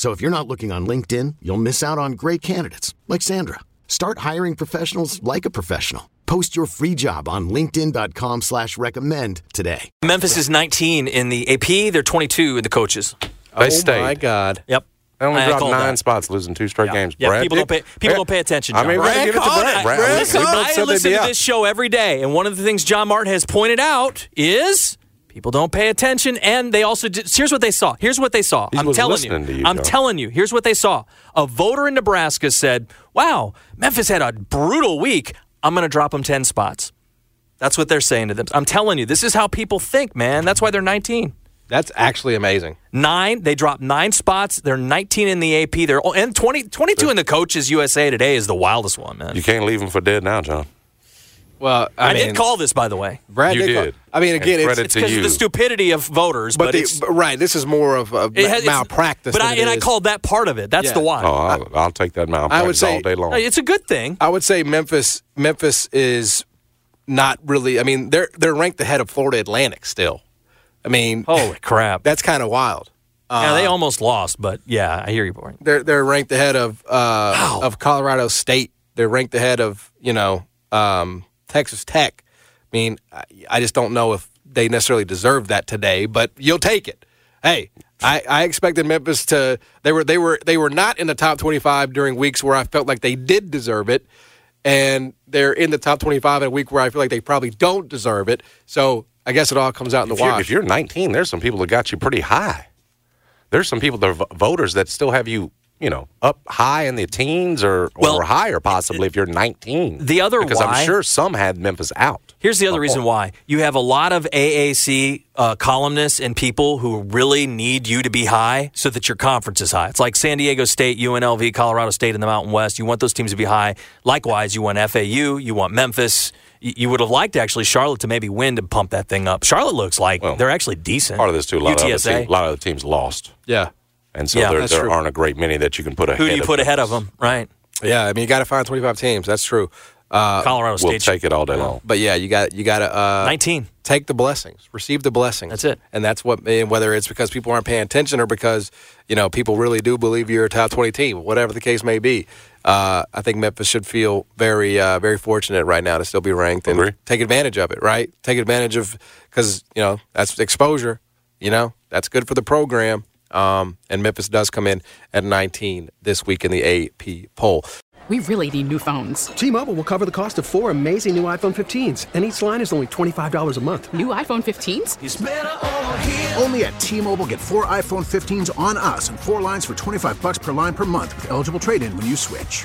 So if you're not looking on LinkedIn, you'll miss out on great candidates like Sandra. Start hiring professionals like a professional. Post your free job on LinkedIn.com slash recommend today. Memphis is 19 in the AP. They're 22 in the coaches. They oh stayed. my God. Yep. They only I dropped nine that. spots, losing two straight Yeah. games. Yeah, Brad people did- don't pay- people don't pay attention, I mean, John. we give it to Brad Brad. caught it. Brad, Brad we- we I listen to this show every day, and one of the things John Martin has pointed out is people don't pay attention, and they also did, here's what they saw. Here's what they saw. He I'm telling listening to you, I'm John. telling you. Here's what they saw. A voter in Nebraska said, "Wow, Memphis had a brutal week. I'm going to drop them 10 spots." That's what they're saying to them. I'm telling you, this is how people think, man. That's why they're 19. That's actually amazing. Nine, they dropped nine spots. They're 19 in the AP. They're and 20, 22 in the coaches USA today is the wildest one, man. You can't leave them for dead now, John. Well, I, I, mean, did call this, by the way. Brad You did. call- did. I mean, again, And it's, credit it's because of the stupidity of voters, but, but, the, it's, but right. This is more of a it has- malpractice. But than I it and I called that part of it. That's Yeah. the why. Oh, I'll, I'll take that malpractice I would say- all day long. It's a good thing. I would say Memphis. Memphis is not really. I mean, they're they're ranked ahead of Florida Atlantic still. I mean, Holy crap! that's kind of wild. yeah, they almost lost, but yeah, I hear you, boy. They're they're ranked ahead of uh, of Colorado State. They're ranked ahead of you know um, Texas Tech. I mean, I, just don't know if they necessarily deserve that today, but you'll take it. Hey, I, I expected Memphis to. They were they were they were not in the top twenty five during weeks where I felt like they did deserve it, and they're in the top twenty five in a week where I feel like they probably don't deserve it. So I guess it all comes out in if, the you're, wash. if you're 19, there's some people that got you pretty high. There's some people the voters that still have you, you know, up high in the teens or, or Well, higher possibly if you're 19. The other because why- I'm sure some had Memphis out. Here's the other reason why. You have a lot of AAC uh, columnists and people who really need you to be high so that your conference is high. It's like San Diego State, UNLV, Colorado State in the Mountain West. You want those teams to be high. Likewise, you want FAU, you want Memphis. You, you would have liked actually Charlotte to maybe win to pump that thing up. Charlotte looks like Well, they're actually decent. Part of this too, a lot, of other, UTSA. a lot of the teams lost. yeah, And so Yeah, there, there true. aren't a great many that you can put ahead Who do you of put ahead of them? Right. yeah. I mean, you got to find twenty five teams. That's true. Uh, Colorado We'll State. take it all day long. but yeah, you got you got to uh, 19. take the blessings, receive the blessings. That's it. And that's what, and whether it's because people aren't paying attention or because you know people really do believe you're a top twenty team, whatever the case may be. Uh, I think Memphis should feel very, uh, very fortunate right now to still be ranked and Agree. take advantage of it. Right, take advantage of because you know that's exposure. You know that's good for the program. Um, and Memphis does come in at 19 this week in the AP poll. We really need new phones. T-Mobile will cover the cost of four amazing new iPhone 15s, and each line is only $25 a month. New iPhone 15s? Only at T-Mobile get four iPhone 15s on us and four lines for 25 bucks per line per month with eligible trade-in when you switch.